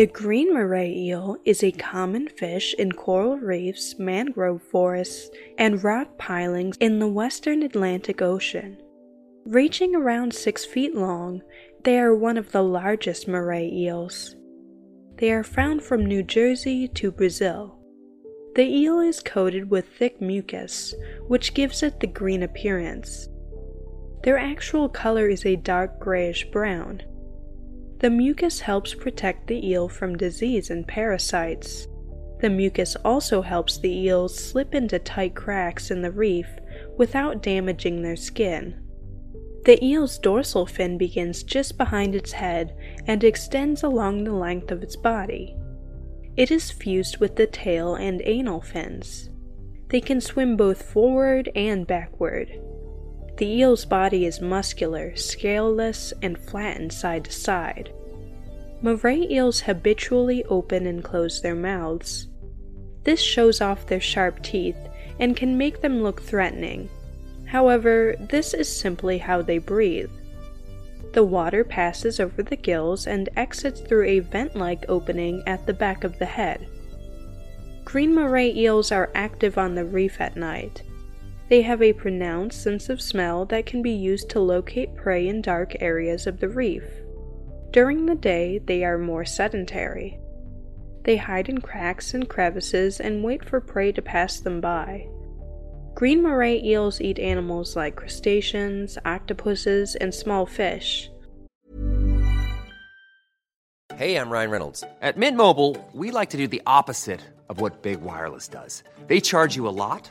The green moray eel is a common fish in coral reefs, mangrove forests, and rock pilings in the western Atlantic Ocean. Reaching around 6 feet long, they are one of the largest moray eels. They are found from New Jersey to Brazil. The eel is coated with thick mucus, which gives it the green appearance. Their actual color is a dark grayish brown. The mucus helps protect the eel from disease and parasites. The mucus also helps the eels slip into tight cracks in the reef without damaging their skin. The eel's dorsal fin begins just behind its head and extends along the length of its body. It is fused with the tail and anal fins. They can swim both forward and backward. The eel's body is muscular, scaleless, and flattened side to side. Moray eels habitually open and close their mouths. This shows off their sharp teeth and can make them look threatening. However, this is simply how they breathe. The water passes over the gills and exits through a vent like opening at the back of the head. Green moray eels are active on the reef at night. They have a pronounced sense of smell that can be used to locate prey in dark areas of the reef. During the day, they are more sedentary. They hide in cracks and crevices and wait for prey to pass them by. Green moray eels eat animals like crustaceans, octopuses, and small fish. Hey, I'm Ryan Reynolds. At Mint Mobile, we like to do the opposite of what Big Wireless does. They charge you a lot,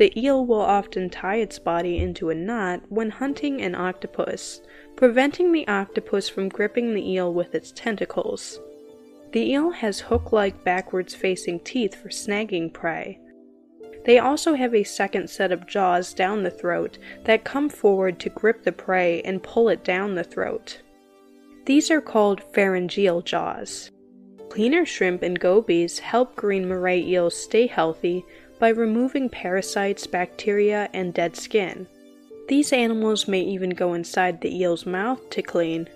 The eel will often tie its body into a knot when hunting an octopus, preventing the octopus from gripping the eel with its tentacles. The eel has hook like backwards facing teeth for snagging prey. They also have a second set of jaws down the throat that come forward to grip the prey and pull it down the throat. These are called pharyngeal jaws. Cleaner shrimp and gobies help green moray eels stay healthy by removing parasites, bacteria, and dead skin. These animals may even go inside the eel's mouth to clean.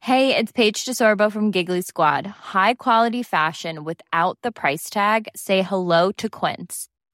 Hey, it's Paige DeSorbo from Giggly Squad. High quality fashion without the price tag? Say hello to Quince.